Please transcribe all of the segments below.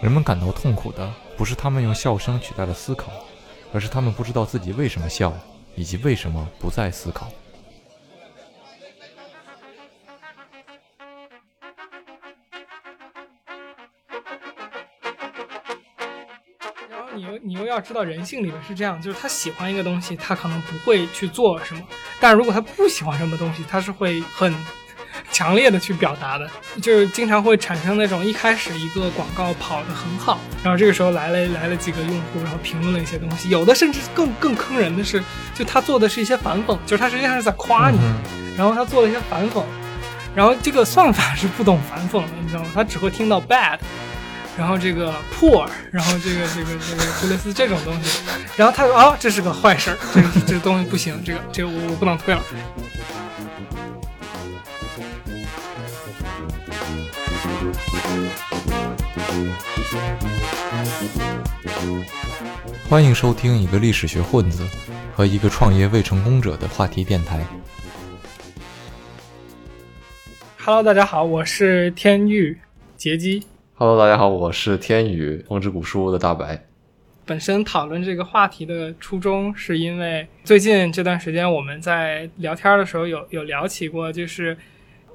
人们感到痛苦的不是他们用笑声取代了思考，而是他们不知道自己为什么笑，以及为什么不再思考。然后你又你又要知道人性里面是这样，就是他喜欢一个东西，他可能不会去做什么，但如果他不喜欢什么东西，他是会很强烈的去表达的，就是经常会产生那种一开始一个广告跑得很好，然后这个时候来了来了几个用户，然后评论了一些东西，有的甚至更更坑人的是，就他做的是一些反讽，就是他实际上是在夸你，然后他做了一些反讽，然后这个算法是不懂反讽的，你知道吗？他只会听到 bad。然后这个 poor，然后这个这个这个就类似这种东西，然后他说啊，这是个坏事儿，这个这个东西不行，这个这个我我不能退了。欢迎收听一个历史学混子和一个创业未成功者的话题电台。Hello，大家好，我是天域杰基。Hello，大家好，我是天宇风之谷书屋的大白。本身讨论这个话题的初衷，是因为最近这段时间我们在聊天的时候有有聊起过，就是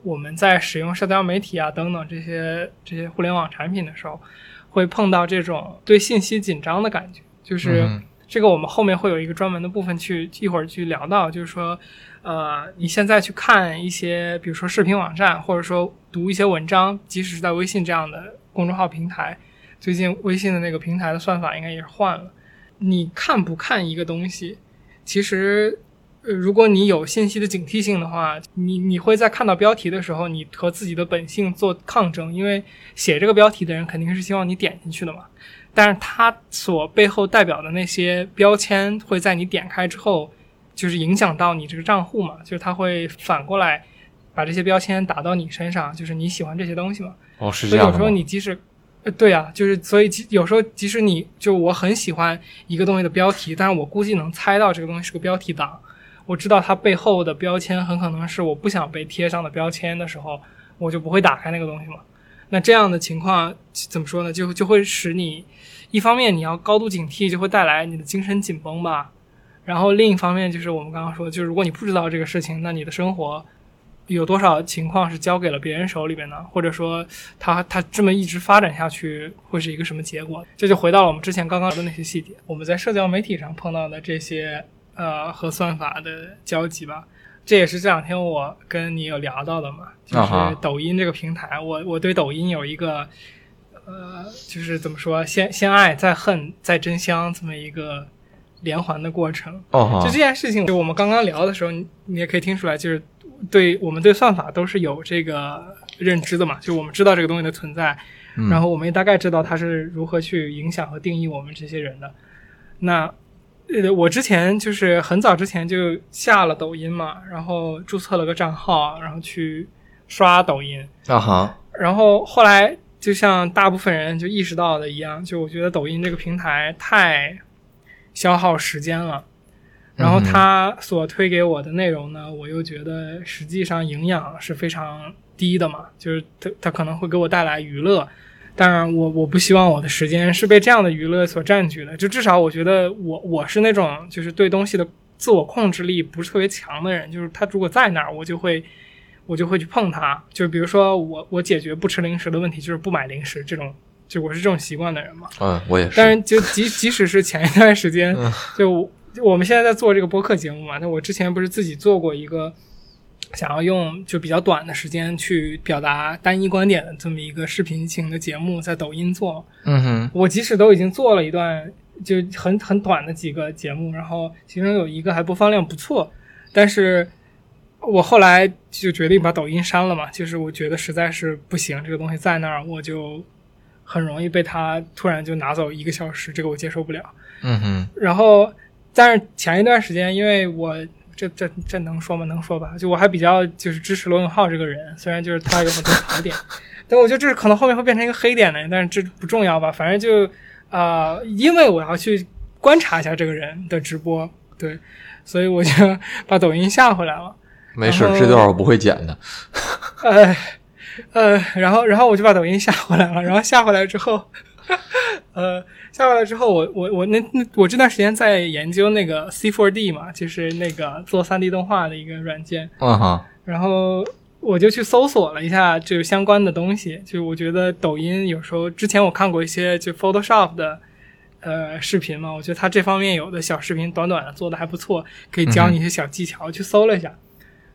我们在使用社交媒体啊等等这些这些互联网产品的时候，会碰到这种对信息紧张的感觉。就是嗯这个，我们后面会有一个专门的部分去一会儿去聊到，就是说，呃，你现在去看一些，比如说视频网站，或者说读一些文章，即使是在微信这样的公众号平台，最近微信的那个平台的算法应该也是换了。你看不看一个东西，其实，呃，如果你有信息的警惕性的话，你你会在看到标题的时候，你和自己的本性做抗争，因为写这个标题的人肯定是希望你点进去的嘛。但是它所背后代表的那些标签，会在你点开之后，就是影响到你这个账户嘛，就是它会反过来把这些标签打到你身上，就是你喜欢这些东西嘛。哦，是这样所以有时候你即使，呃，对啊，就是所以即有时候即使你就我很喜欢一个东西的标题，但是我估计能猜到这个东西是个标题党，我知道它背后的标签很可能是我不想被贴上的标签的时候，我就不会打开那个东西嘛。那这样的情况怎么说呢？就就会使你一方面你要高度警惕，就会带来你的精神紧绷吧。然后另一方面就是我们刚刚说，就是如果你不知道这个事情，那你的生活有多少情况是交给了别人手里边呢？或者说它它这么一直发展下去会是一个什么结果？这就回到了我们之前刚刚聊的那些细节，我们在社交媒体上碰到的这些呃和算法的交集吧。这也是这两天我跟你有聊到的嘛，就是抖音这个平台，我我对抖音有一个呃，就是怎么说，先先爱再恨再真香这么一个连环的过程。哦就这件事情，就我们刚刚聊的时候，你你也可以听出来，就是对我们对算法都是有这个认知的嘛，就我们知道这个东西的存在，嗯然后我们也大概知道它是如何去影响和定义我们这些人的。那呃，我之前就是很早之前就下了抖音嘛，然后注册了个账号，然后去刷抖音，啊哈，然后后来就像大部分人就意识到的一样，就我觉得抖音这个平台太消耗时间了。然后它所推给我的内容呢，我又觉得实际上营养是非常低的嘛，就是它它可能会给我带来娱乐，当然我我不希望我的时间是被这样的娱乐所占据的，就至少我觉得我我是那种就是对东西的自我控制力不是特别强的人，就是它如果在那儿，我就会我就会去碰它，就比如说我我解决不吃零食的问题，就是不买零食这种，就我是这种习惯的人嘛。嗯，我也是。但是就即 即使是前一段时间嗯，就我我们现在在做这个播客节目嘛，那我之前不是自己做过一个想要用就比较短的时间去表达单一观点的这么一个视频型的节目，在抖音做。嗯哼，我即使都已经做了一段就很很短的几个节目，然后其中有一个还播放量不错，但是我后来就决定把抖音删了嘛，就是我觉得实在是不行，这个东西在那儿，我就很容易被它突然就拿走一个小时，这个我接受不了。嗯哼，然后，但是前一段时间，因为我这这这能说吗？能说吧？就我还比较就是支持罗永浩这个人，虽然就是他有很多槽点，但我觉得这是可能后面会变成一个黑点的，但是这不重要吧？反正就啊、呃因为我要去观察一下这个人的直播，对，所以我就 把抖音下回来了。没事，这段我不会剪的。呃呃，然后然后我就把抖音下回来了，然后下回来之后，呃，下过来之后，我我我那那我这段时间在研究那个 C4D 嘛，就是那个做 3D 动画的一个软件，嗯哈，然后我就去搜索了一下就是相关的东西，就我觉得抖音有时候之前我看过一些就 Photoshop 的呃视频嘛，我觉得它这方面有的小视频短短的做的还不错，可以教你一些小技巧，我去搜了一下。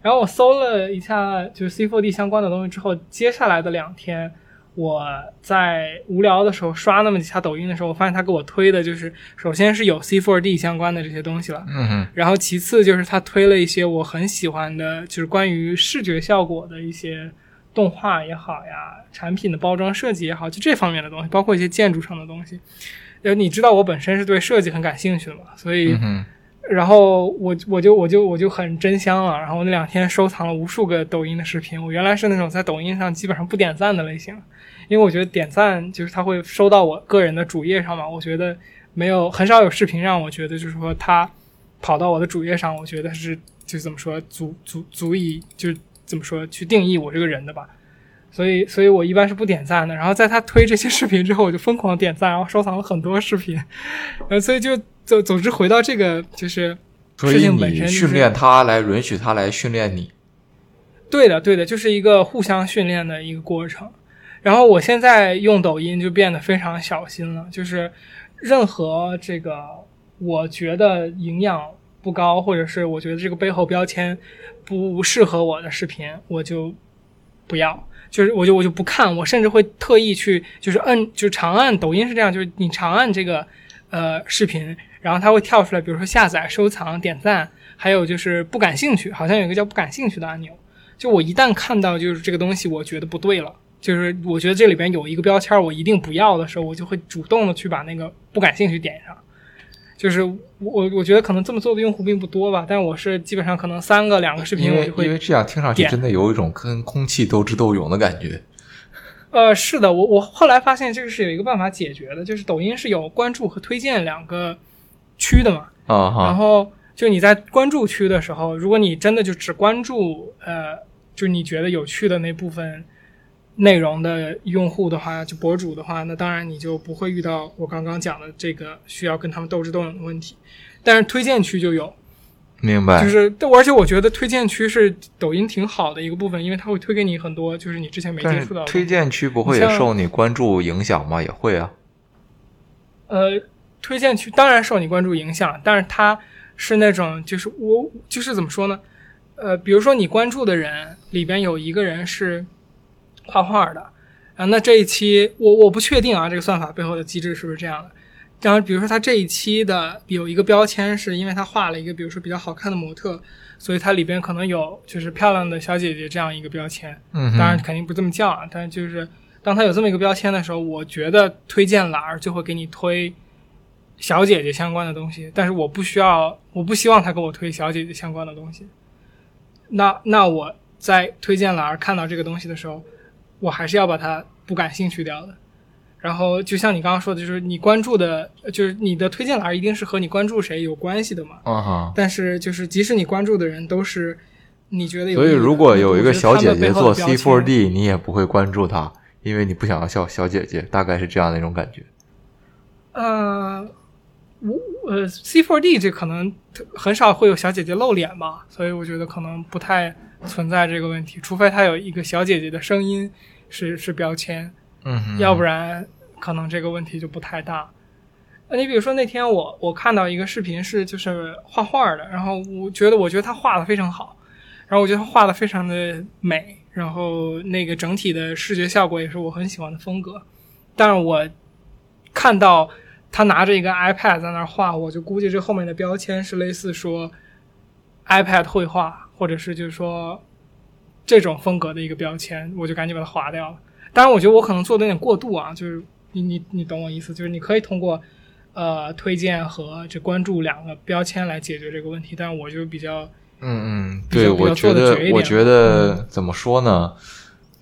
然后我搜了一下就是 C4D 相关的东西之后，接下来的两天，我在无聊的时候刷那么几下抖音的时候，我发现他给我推的就是，首先是有 C4D 相关的这些东西了，嗯哼，然后其次就是他推了一些我很喜欢的，就是关于视觉效果的一些动画也好呀，产品的包装设计也好，就这方面的东西，包括一些建筑上的东西。呃，你知道我本身是对设计很感兴趣的嘛，所以。然后我我就我就我就很真香了，然后我那两天收藏了无数个抖音的视频。我原来是那种在抖音上基本上不点赞的类型，因为我觉得点赞就是它会收到我个人的主页上嘛。我觉得没有很少有视频让我觉得就是说它跑到我的主页上，我觉得是就怎么说足足足以就怎么说去定义我这个人的吧。所以所以我一般是不点赞的。然后在他推这些视频之后，我就疯狂点赞，然后收藏了很多视频。呃，所以就总总之回到这个就是。事所以情本身就是你训练他来允许他来训练你。对的，对的，就是一个互相训练的一个过程。然后我现在用抖音就变得非常小心了，就是任何这个我觉得营养不高，或者是我觉得这个背后标签不适合我的视频，我就不要。就是我就我就不看，我甚至会特意去就是摁，就是长按抖音是这样，就是你长按这个呃视频，然后它会跳出来，比如说下载、收藏、点赞，还有就是不感兴趣，好像有一个叫不感兴趣的按钮。就我一旦看到就是这个东西，我觉得不对了，就是我觉得这里边有一个标签我一定不要的时候，我就会主动的去把那个不感兴趣点上。就是我我觉得可能这么做的用户并不多吧，但我是基本上可能三个两个视频我就会因为这样听上去真的有一种跟空气斗智斗勇的感觉。呃，是的，我我后来发现这个是有一个办法解决的，就是抖音是有关注和推荐两个区的嘛。然后就你在关注区的时候，如果你真的就只关注呃，就你觉得有趣的那部分内容的用户的话，就博主的话，那当然你就不会遇到我刚刚讲的这个需要跟他们斗智斗勇的问题。但是推荐区就有，明白。就是，而且我觉得推荐区是抖音挺好的一个部分，因为它会推给你很多就是你之前没接触到的推荐区不会也受你关注影响吗？也会啊。呃，推荐区当然受你关注影响，但是它是那种就是我就是怎么说呢？呃，比如说你关注的人里边有一个人是画画的，啊，那这一期我我不确定啊，这个算法背后的机制是不是这样的？然后比如说他这一期的有一个标签，是因为他画了一个比如说比较好看的模特，所以它里边可能有就是漂亮的小姐姐这样一个标签。嗯，当然肯定不这么叫啊，但是就是当他有这么一个标签的时候，我觉得推荐栏就会给你推小姐姐相关的东西，但是我不需要，我不希望他给我推小姐姐相关的东西。那那我在推荐栏看到这个东西的时候，我还是要把它不感兴趣掉的。然后就像你刚刚说的，就是你关注的，就是你的推荐栏一定是和你关注谁有关系的嘛。啊哈。但是就是即使你关注的人都是你觉得有所以如果有一个小姐姐做我觉得他们背后的标签 C4D，你也不会关注她，因为你不想要小小姐姐，大概是这样的一种感觉。呃，我呃 C4D 这可能很少会有小姐姐露脸吧，所以我觉得可能不太存在这个问题，除非她有一个小姐姐的声音是是标签，嗯哼，要不然可能这个问题就不太大。呃，你比如说那天我我看到一个视频是就是画画的，然后我觉得我觉得他画的非常好，然后我觉得他画的非常的美，然后那个整体的视觉效果也是我很喜欢的风格，但是我看到他拿着一个 iPad 在那儿画，我就估计这后面的标签是类似说 iPad 绘画，或者是就是说这种风格的一个标签，我就赶紧把它划掉了。当然，我觉得我可能做的有点过度啊，就是你你你懂我意思，就是你可以通过呃推荐和这关注两个标签来解决这个问题，但我就比较嗯嗯，对，我觉得我觉得怎么说呢？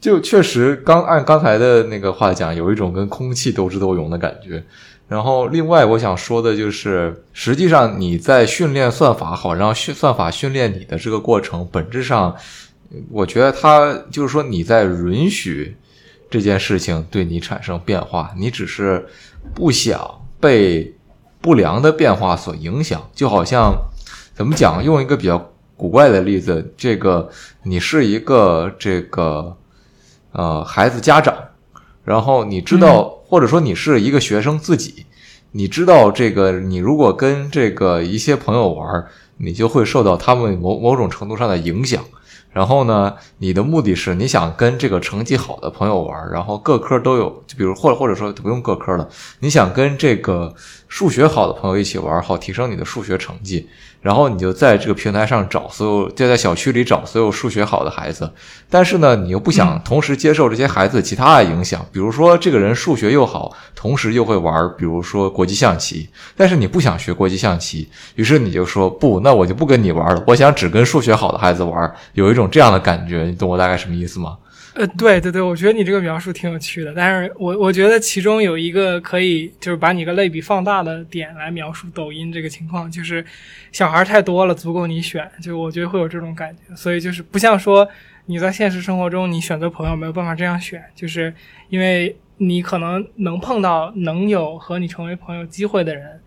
就确实刚按刚才的那个话讲，有一种跟空气斗智斗勇的感觉。然后，另外我想说的就是，实际上你在训练算法好，让训算法训练你的这个过程，本质上，我觉得它就是说你在允许这件事情对你产生变化，你只是不想被不良的变化所影响。就好像怎么讲？用一个比较古怪的例子，这个你是一个这个呃孩子家长，然后你知道，或者说你是一个学生自己，你知道这个你如果跟这个一些朋友玩，你就会受到他们某某种程度上的影响。然后呢，你的目的是你想跟这个成绩好的朋友玩，然后各科都有，就比如或者或者说不用各科了，你想跟这个数学好的朋友一起玩，好提升你的数学成绩。然后你就在这个平台上找所有，就在小区里找所有数学好的孩子，但是呢，你又不想同时接受这些孩子其他的影响，比如说这个人数学又好，同时又会玩，比如说国际象棋，但是你不想学国际象棋，于是你就说不，那我就不跟你玩了，我想只跟数学好的孩子玩，有一种这样的感觉，你懂我大概什么意思吗？呃，对对对，我觉得你这个描述挺有趣的，但是我我觉得其中有一个可以就是把你个类比放大的点来描述抖音这个情况，就是小孩太多了，足够你选，就我觉得会有这种感觉，所以就是不像说你在现实生活中你选择朋友没有办法这样选，就是因为你可能能碰到能有和你成为朋友机会的人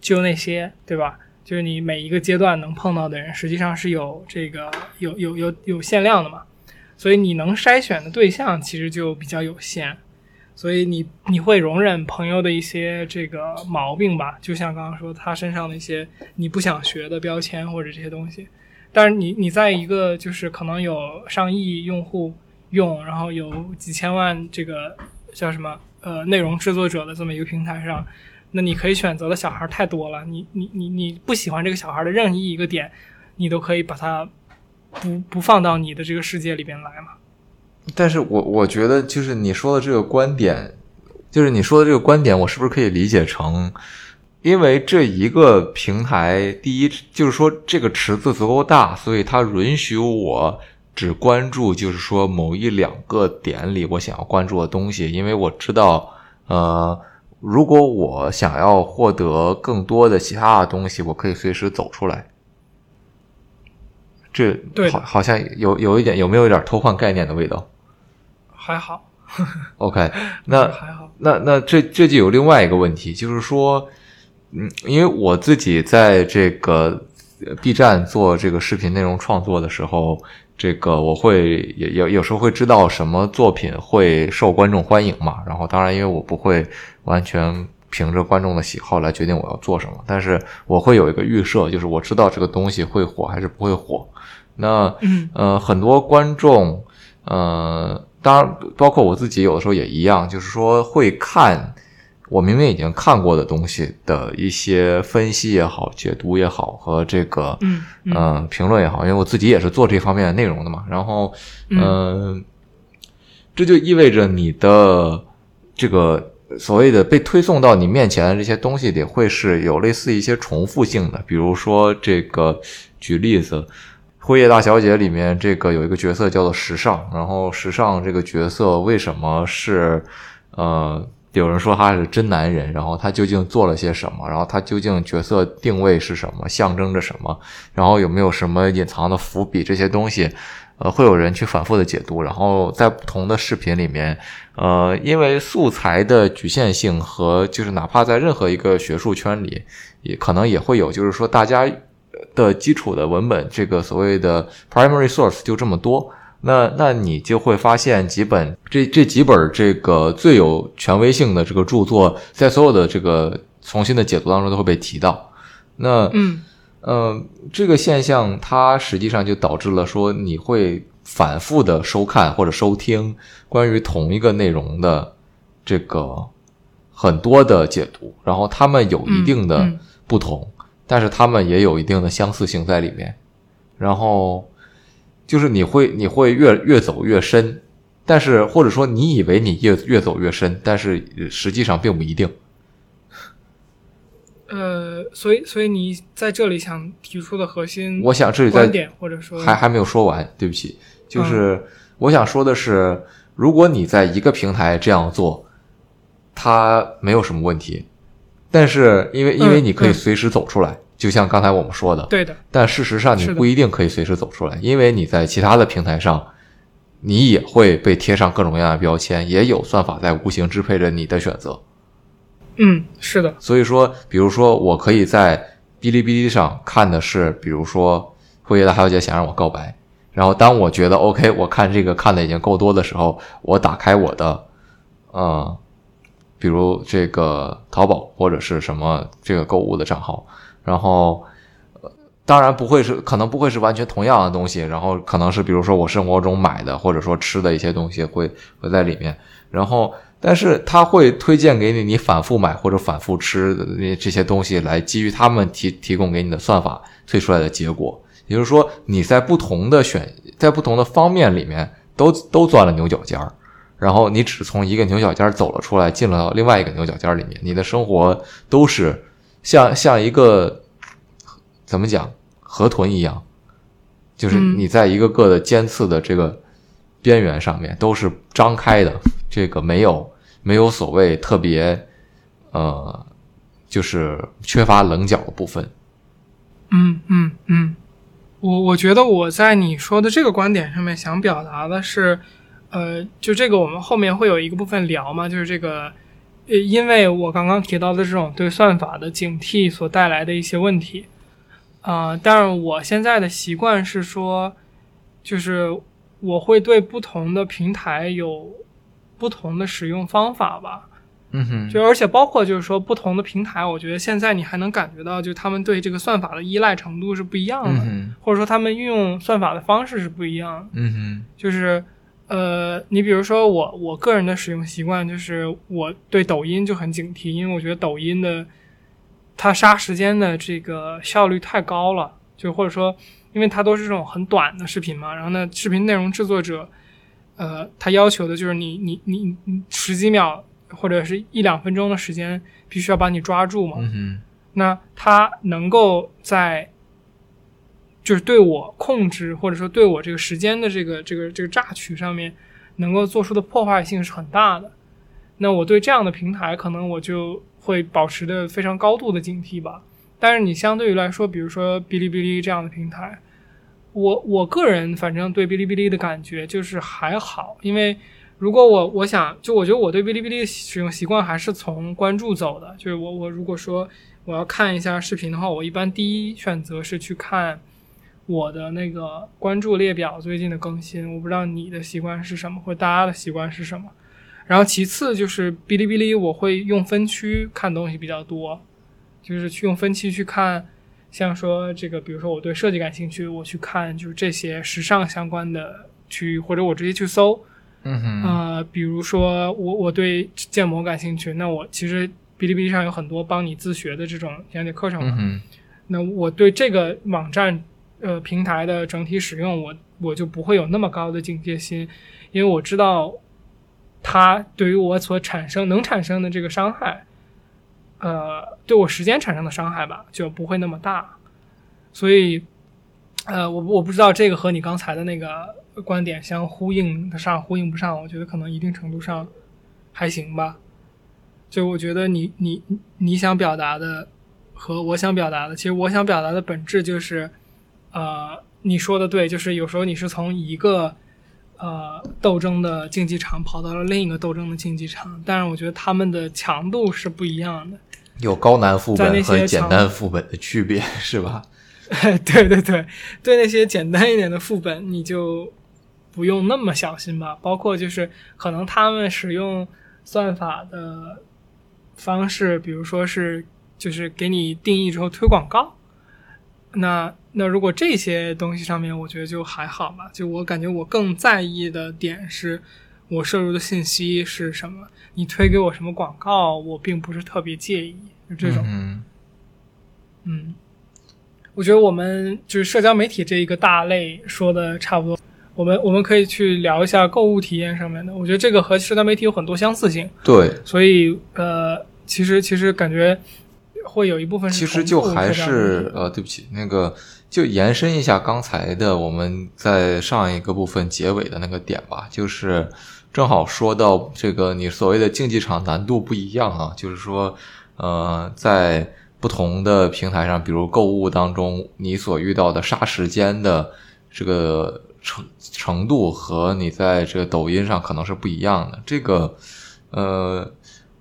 就那些，对吧？就是你每一个阶段能碰到的人，实际上是有这个有有有有限量的嘛。所以你能筛选的对象其实就比较有限，所以你你会容忍朋友的一些这个毛病吧？就像刚刚说他身上的一些你不想学的标签或者这些东西。但是你你在一个就是可能有上亿用户用，然后有几千万这个叫什么呃内容制作者的这么一个平台上，那你可以选择的小孩太多了。你你你你不喜欢这个小孩的任意一个点，你都可以把它。不不放到你的这个世界里边来嘛？但是我我觉得就是你说的这个观点，就是你说的这个观点，我是不是可以理解成，因为这一个平台，第一就是说这个池子足够大，所以它允许我只关注，就是说某一两个点里我想要关注的东西，因为我知道，呃，如果我想要获得更多的其他的东西，我可以随时走出来。这好好像有有一点有没有一点偷换概念的味道？还好。OK，那 还好。那那这这就有另外一个问题，就是说，嗯，因为我自己在这个 B 站做这个视频内容创作的时候，这个我会有有有时候会知道什么作品会受观众欢迎嘛。然后当然，因为我不会完全。凭着观众的喜好来决定我要做什么，但是我会有一个预设，就是我知道这个东西会火还是不会火。那呃，很多观众，呃，当然包括我自己，有的时候也一样，就是说会看我明明已经看过的东西的一些分析也好、解读也好和这个嗯评论也好，因为我自己也是做这方面的内容的嘛。然后嗯，这就意味着你的这个。所谓的被推送到你面前的这些东西里，会是有类似一些重复性的。比如说，这个举例子，《辉夜大小姐》里面这个有一个角色叫做时尚，然后时尚这个角色为什么是呃，有人说他是真男人，然后他究竟做了些什么？然后他究竟角色定位是什么？象征着什么？然后有没有什么隐藏的伏笔？这些东西。呃，会有人去反复的解读，然后在不同的视频里面，呃，因为素材的局限性和就是哪怕在任何一个学术圈里，也可能也会有，就是说大家的基础的文本，这个所谓的 primary source 就这么多，那那你就会发现几本这这几本这个最有权威性的这个著作，在所有的这个重新的解读当中都会被提到，那嗯。嗯，这个现象它实际上就导致了说你会反复的收看或者收听关于同一个内容的这个很多的解读，然后他们有一定的不同，但是他们也有一定的相似性在里面，然后就是你会你会越越走越深，但是或者说你以为你越越走越深，但是实际上并不一定。呃，所以，所以你在这里想提出的核心，我想这里观点或者说还还没有说完，对不起，就是我想说的是，如果你在一个平台这样做，它没有什么问题，但是因为因为你可以随时走出来，就像刚才我们说的，对的，但事实上你不一定可以随时走出来，因为你在其他的平台上，你也会被贴上各种各样的标签，也有算法在无形支配着你的选择。嗯，是的，所以说，比如说，我可以在哔哩哔哩上看的是，比如说辉夜大小姐想让我告白，然后当我觉得 OK，我看这个看的已经够多的时候，我打开我的，呃，比如这个淘宝或者是什么这个购物的账号，然后，当然不会是，可能不会是完全同样的东西，然后可能是比如说我生活中买的或者说吃的一些东西会会在里面，然后。但是他会推荐给你你反复买或者反复吃的这些东西，来基于他们提提供给你的算法推出来的结果。也就是说，你在不同的选在不同的方面里面都都钻了牛角尖儿，然后你只从一个牛角尖儿走了出来，进了另外一个牛角尖儿里面，你的生活都是像像一个怎么讲河豚一样，就是你在一个个的尖刺的这个边缘上面都是张开的，这个没有。没有所谓特别，呃，就是缺乏棱角的部分。嗯嗯嗯，我我觉得我在你说的这个观点上面想表达的是，呃，就这个我们后面会有一个部分聊嘛，就是这个，呃，因为我刚刚提到的这种对算法的警惕所带来的一些问题，啊，但是我现在的习惯是说，就是我会对不同的平台有。不同的使用方法吧，嗯哼，就而且包括就是说不同的平台，我觉得现在你还能感觉到，就他们对这个算法的依赖程度是不一样的，嗯或者说他们运用算法的方式是不一样的，嗯哼，就是呃，你比如说我我个人的使用习惯，就是我对抖音就很警惕，因为我觉得抖音的它杀时间的这个效率太高了，就或者说因为它都是这种很短的视频嘛，然后呢，视频内容制作者。呃，他要求的就是你你你你十几秒或者是一两分钟的时间，必须要把你抓住嘛。嗯那他能够在，就是对我控制或者说对我这个时间的这个这个这个榨取上面，能够做出的破坏性是很大的。那我对这样的平台，可能我就会保持的非常高度的警惕吧。但是你相对于来说，比如说哔哩哔哩这样的平台。我我个人反正对哔哩哔哩的感觉就是还好，因为如果我我想就我觉得我对哔哩哔哩使用习惯还是从关注走的，就是我我如果说我要看一下视频的话，我一般第一选择是去看我的那个关注列表最近的更新。我不知道你的习惯是什么，或者大家的习惯是什么。然后其次就是哔哩哔哩，我会用分区看东西比较多，就是去用分区去看。像说这个，比如说我对设计感兴趣，我去看就是这些时尚相关的区域，或者我直接去搜，嗯哼，呃，比如说我我对建模感兴趣，那我其实哔哩哔哩上有很多帮你自学的这种讲解课程嘛，那我对这个网站呃平台的整体使用，我我就不会有那么高的警戒心，因为我知道它对于我所产生能产生的这个伤害。呃，对我时间产生的伤害吧，就不会那么大，所以，呃，我我不知道这个和你刚才的那个观点相呼应的上，呼应不上。我觉得可能一定程度上还行吧。就我觉得你你你想表达的和我想表达的，其实我想表达的本质就是，呃，你说的对，就是有时候你是从一个呃斗争的竞技场跑到了另一个斗争的竞技场，但是我觉得他们的强度是不一样的。有高难副本和简单副本的区别是吧？对对对，对那些简单一点的副本，你就不用那么小心吧。包括就是可能他们使用算法的方式，比如说是就是给你定义之后推广告，那那如果这些东西上面，我觉得就还好吧。就我感觉我更在意的点是我摄入的信息是什么。你推给我什么广告，我并不是特别介意，就这种。嗯，我觉得我们就是社交媒体这一个大类说的差不多，我们我们可以去聊一下购物体验上面的。我觉得这个和社交媒体有很多相似性。对，所以呃，其实其实感觉会有一部分其实就还是呃，对不起，那个就延伸一下刚才的我们在上一个部分结尾的那个点吧，就是。正好说到这个，你所谓的竞技场难度不一样啊，就是说，呃，在不同的平台上，比如购物当中，你所遇到的杀时间的这个程程度和你在这个抖音上可能是不一样的。这个，呃，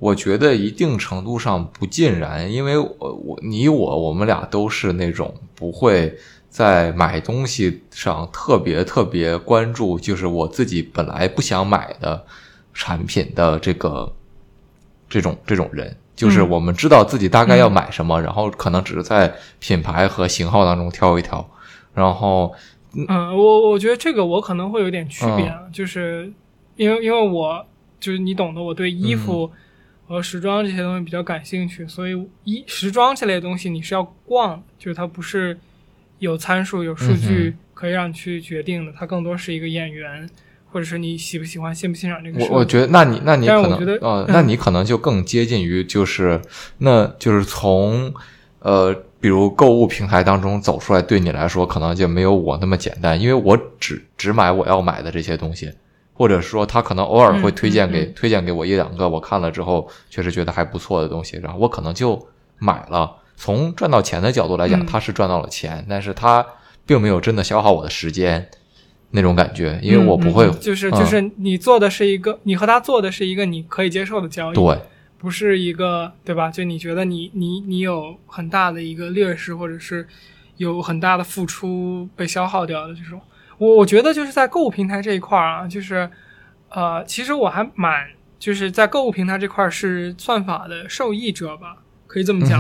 我觉得一定程度上不尽然，因为我我你我我们俩都是那种不会在买东西上特别特别关注，就是我自己本来不想买的产品的这个这种这种人。就是我们知道自己大概要买什么，然后可能只是在品牌和型号当中挑一挑，然后，嗯，我我觉得这个我可能会有点区别，就是因为因为我就是你懂得，我对衣服和时装这些东西比较感兴趣，所以衣时装这类东西你是要逛，就是它不是有参数有数据可以让你去决定的，它更多是一个演员。或者是你喜不喜欢、欣不欣赏这个？我我觉得，那你那你可能呃，那你可能就更接近于就是，那就是从呃，比如购物平台当中走出来，对你来说可能就没有我那么简单，因为我只只买我要买的这些东西，或者说他可能偶尔会推荐给推荐给我一两个我看了之后确实觉得还不错的东西，然后我可能就买了。从赚到钱的角度来讲，他是赚到了钱，但是他并没有真的消耗我的时间。那种感觉，因为我不会，就是就是你做的是一个，你和他做的是一个你可以接受的交易，对，不是一个，对吧？就你觉得你你你有很大的一个劣势，或者是有很大的付出被消耗掉的这种，我我觉得就是在购物平台这一块啊，就是呃，其实我还蛮就是在购物平台这块是算法的受益者吧，可以这么讲，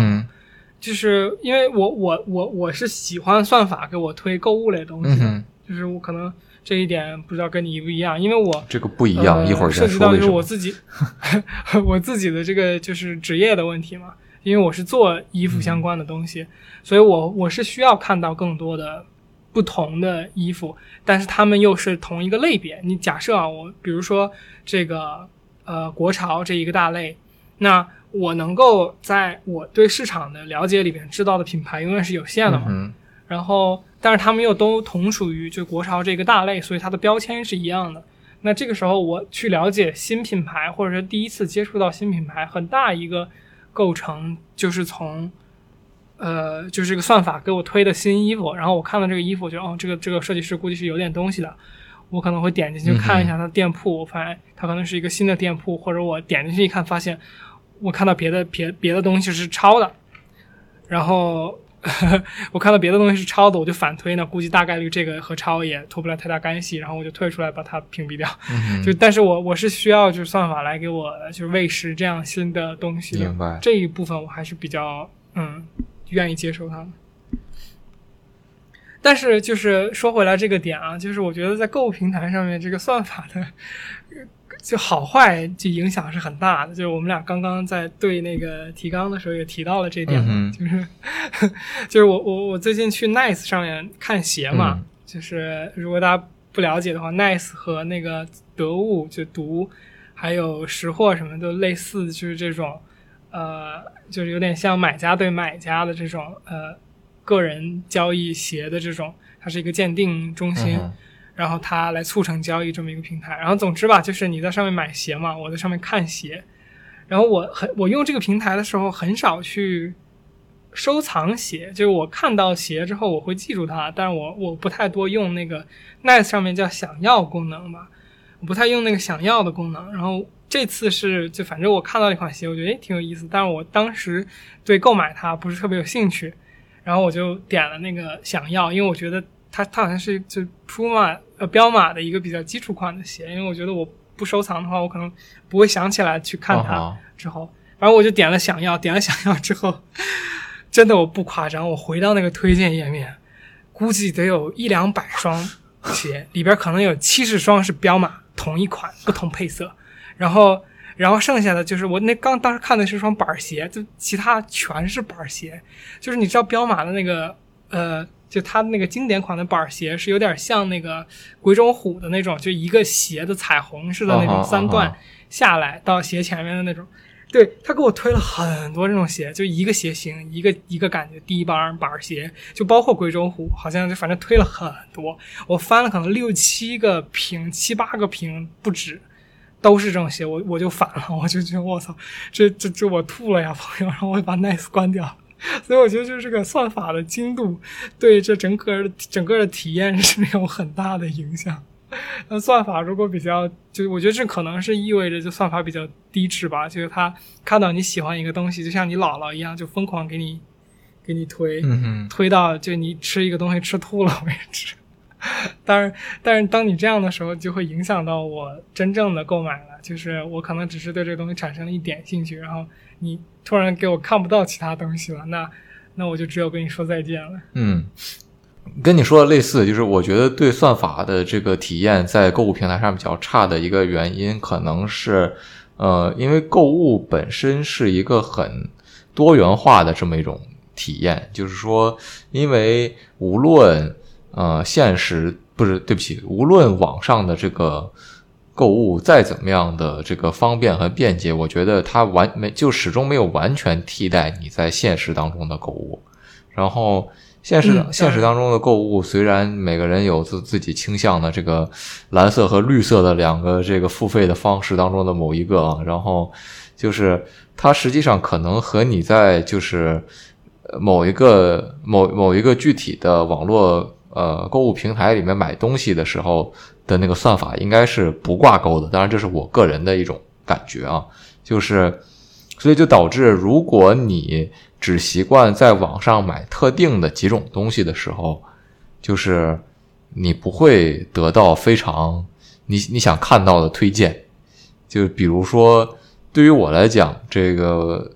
就是因为我我我我是喜欢算法给我推购物类东西的。就是我可能这一点不知道跟你一不一样，因为我这个不一样，一会儿涉及到就是我自己 我自己的这个就是职业的问题嘛，因为我是做衣服相关的东西，所以我我是需要看到更多的不同的衣服，但是它们又是同一个类别。你假设啊，我比如说这个呃国潮这一个大类，那我能够在我对市场的了解里面知道的品牌永远是有限的嘛，然后。但是他们又都同属于就国潮这个大类，所以它的标签是一样的。那这个时候我去了解新品牌，或者说第一次接触到新品牌，很大一个构成就是从，呃，就是这个算法给我推的新衣服，然后我看到这个衣服，觉得哦，这个这个设计师估计是有点东西的，我可能会点进去看一下他的店铺，我发现他可能是一个新的店铺，或者我点进去一看，发现我看到别的别别的东西是抄的，然后。我看到别的东西是抄的，我就反推呢，估计大概率这个和抄也脱不了太大干系，然后我就退出来把它屏蔽掉。就但是我我是需要就是算法来给我就是喂食这样新的东西的，明白这一部分我还是比较嗯愿意接受它的。但是就是说回来这个点啊，就是我觉得在购物平台上面这个算法的。就好坏就影响是很大的，就是我们俩刚刚在对那个提纲的时候也提到了这点，就是 就是我我我最近去 Nice 上面看鞋嘛，就是如果大家不了解的话，Nice 和那个得物就读还有识货什么都类似，就是这种呃，就是有点像买家对买家的这种呃个人交易鞋的这种，它是一个鉴定中心。然后它来促成交易这么一个平台，然后总之吧，就是你在上面买鞋嘛，我在上面看鞋，然后我很我用这个平台的时候很少去收藏鞋，就是我看到鞋之后我会记住它，但是我我不太多用那个 Nice 上面叫想要功能吧，我不太用那个想要的功能。然后这次是就反正我看到一款鞋，我觉得诶挺有意思，但是我当时对购买它不是特别有兴趣，然后我就点了那个想要，因为我觉得。它它好像是就 Puma 呃彪马的一个比较基础款的鞋，因为我觉得我不收藏的话，我可能不会想起来去看它。之后，反正我就点了想要，点了想要之后，真的我不夸张，我回到那个推荐页面，估计得有一两百双鞋，里边可能有七十双是彪马同一款不同配色，然后然后剩下的就是我那刚当时看的是双板鞋，就其他全是板鞋，就是你知道彪马的那个呃。就它那个经典款的板鞋是有点像那个鬼冢虎的那种，就一个鞋的彩虹似的那种三段下来到鞋前面的那种。对他给我推了很多这种鞋，就一个鞋型一个一个感觉低帮板鞋，就包括鬼冢虎，好像就反正推了很多。我翻了可能六七个屏七八个屏不止，都是这种鞋，我我就反了，我就觉得我操，这这这我吐了呀，朋友，然后我把 nice 关掉。所以我觉得就是这个算法的精度对这整个整个的体验是有很大的影响。那算法如果比较，就我觉得这可能是意味着就算法比较低质吧，就是他看到你喜欢一个东西，就像你姥姥一样，就疯狂给你给你推，嗯哼，推到就你吃一个东西吃吐了为止。但是，但是当你这样的时候，就会影响到我真正的购买了。就是我可能只是对这个东西产生了一点兴趣，然后你突然给我看不到其他东西了，那那我就只有跟你说再见了。嗯，跟你说的类似，就是我觉得对算法的这个体验在购物平台上比较差的一个原因，可能是呃，因为购物本身是一个很多元化的这么一种体验，就是说，因为无论呃，现实不是对不起，无论网上的这个购物再怎么样的这个方便和便捷，我觉得它完没就始终没有完全替代你在现实当中的购物。然后现实、嗯现实当中的购物，虽然每个人有自自己倾向的这个蓝色和绿色的两个这个付费的方式当中的某一个啊，然后就是它实际上可能和你在就是呃某一个某某一个具体的网络呃购物平台里面买东西的时候的那个算法应该是不挂钩的。当然，这是我个人的一种感觉啊，就是所以就导致如果你只习惯在网上买特定的几种东西的时候，就是你不会得到非常你你想看到的推荐。就比如说，对于我来讲，这个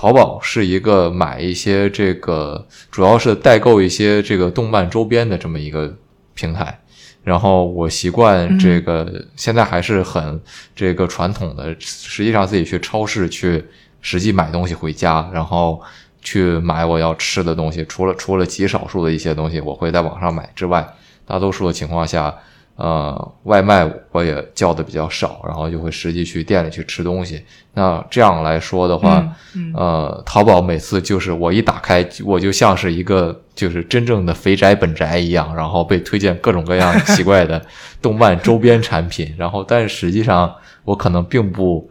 淘宝是一个买一些这个主要是代购一些这个动漫周边的这么一个平台。然后我习惯这个，现在还是很这个传统的，实际上自己去超市去实际买东西回家，然后去买我要吃的东西。除了除了极少数的一些东西我会在网上买之外，大多数的情况下，呃，外卖我也叫的比较少，然后就会实际去店里去吃东西。那这样来说的话，嗯嗯。呃，淘宝每次就是我一打开，我就像是一个就是真正的肥宅本宅一样，然后被推荐各种各样奇怪的动漫周边产品，然后但是实际上我可能并不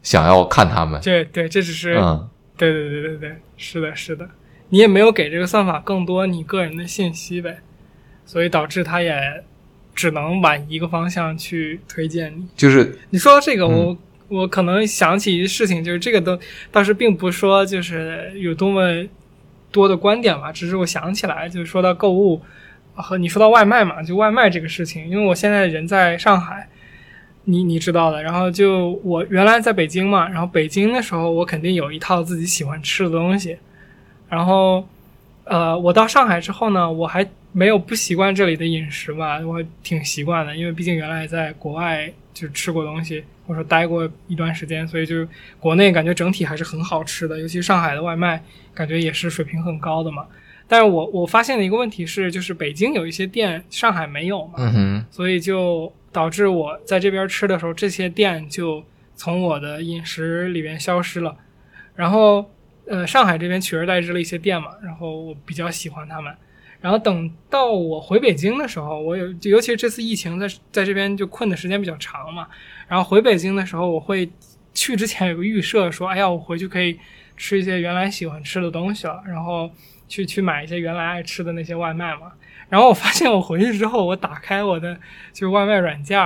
想要看他们，对对，这只是、嗯，对对对对对，是的，是的，你也没有给这个算法更多你个人的信息呗，所以导致它也只能往一个方向去推荐你。就是你说到这个，嗯。我我可能想起一个事情，就是这个都倒是并不说就是有多么多的观点吧，只是我想起来，就是说到购物和你说到外卖嘛，就外卖这个事情，因为我现在人在上海，你你知道的，然后就我原来在北京嘛，然后北京的时候我肯定有一套自己喜欢吃的东西，然后呃，我到上海之后呢，我还没有不习惯这里的饮食吧，我挺习惯的，因为毕竟原来在国外就吃过东西，或者说待过一段时间，所以就国内感觉整体还是很好吃的，尤其上海的外卖感觉也是水平很高的嘛。但是我我发现的一个问题是，就是北京有一些店，上海没有嘛，嗯，所以就导致我在这边吃的时候，这些店就从我的饮食里边消失了。然后，呃，上海这边取而代之了一些店嘛，然后我比较喜欢他们。然后等到我回北京的时候，我有，尤其这次疫情在在这边就困的时间比较长嘛。然后回北京的时候，我会去之前有个预设，说，哎呀，我回去可以吃一些原来喜欢吃的东西了，然后去去买一些原来爱吃的那些外卖嘛。然后我发现我回去之后，我打开我的就是外卖软件，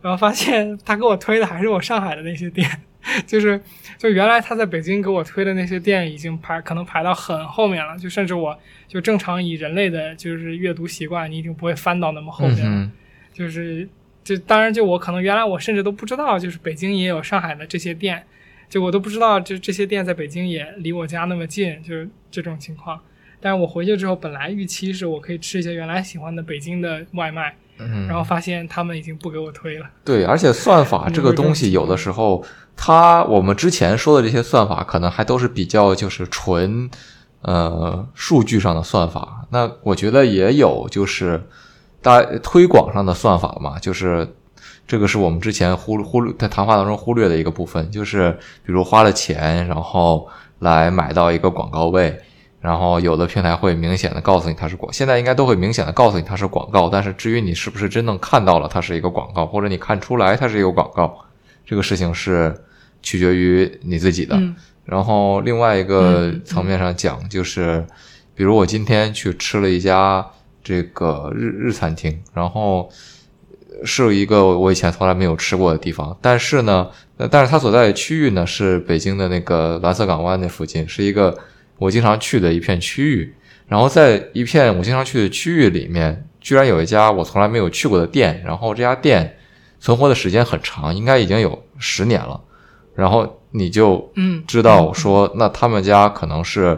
然后发现他给我推的还是我上海的那些店，就是就原来他在北京给我推的那些店已经排可能排到很后面了，就甚至我就正常以人类的就是阅读习惯，你已经不会翻到那么后面了，嗯就是就当然就我可能原来我甚至都不知道，就是北京也有上海的这些店，就我都不知道就这些店在北京也离我家那么近，就是这种情况。但是我回去之后，本来预期是我可以吃一些原来喜欢的北京的外卖，嗯，然后发现他们已经不给我推了。对，而且算法这个东西，有的时候它我们之前说的这些算法，可能还都是比较就是纯呃数据上的算法。那我觉得也有就是大推广上的算法嘛，就是这个是我们之前忽忽略在谈话当中忽略的一个部分，就是比如花了钱，然后来买到一个广告位。然后有的平台会明显的告诉你它是广，现在应该都会明显的告诉你它是广告，但是至于你是不是真正看到了它是一个广告，或者你看出来它是一个广告，这个事情是取决于你自己的。嗯然后另外一个嗯层面上讲，就是比如我今天去吃了一家这个日日餐厅，然后是一个我以前从来没有吃过的地方，但是呢，呃但是它所在的区域呢是北京的那个蓝色港湾那附近，是一个我经常去的一片区域。然后在一片我经常去的区域里面，居然有一家我从来没有去过的店，然后这家店存活的时间很长，应该已经有十年了。然后你就嗯知道说，那他们家可能是，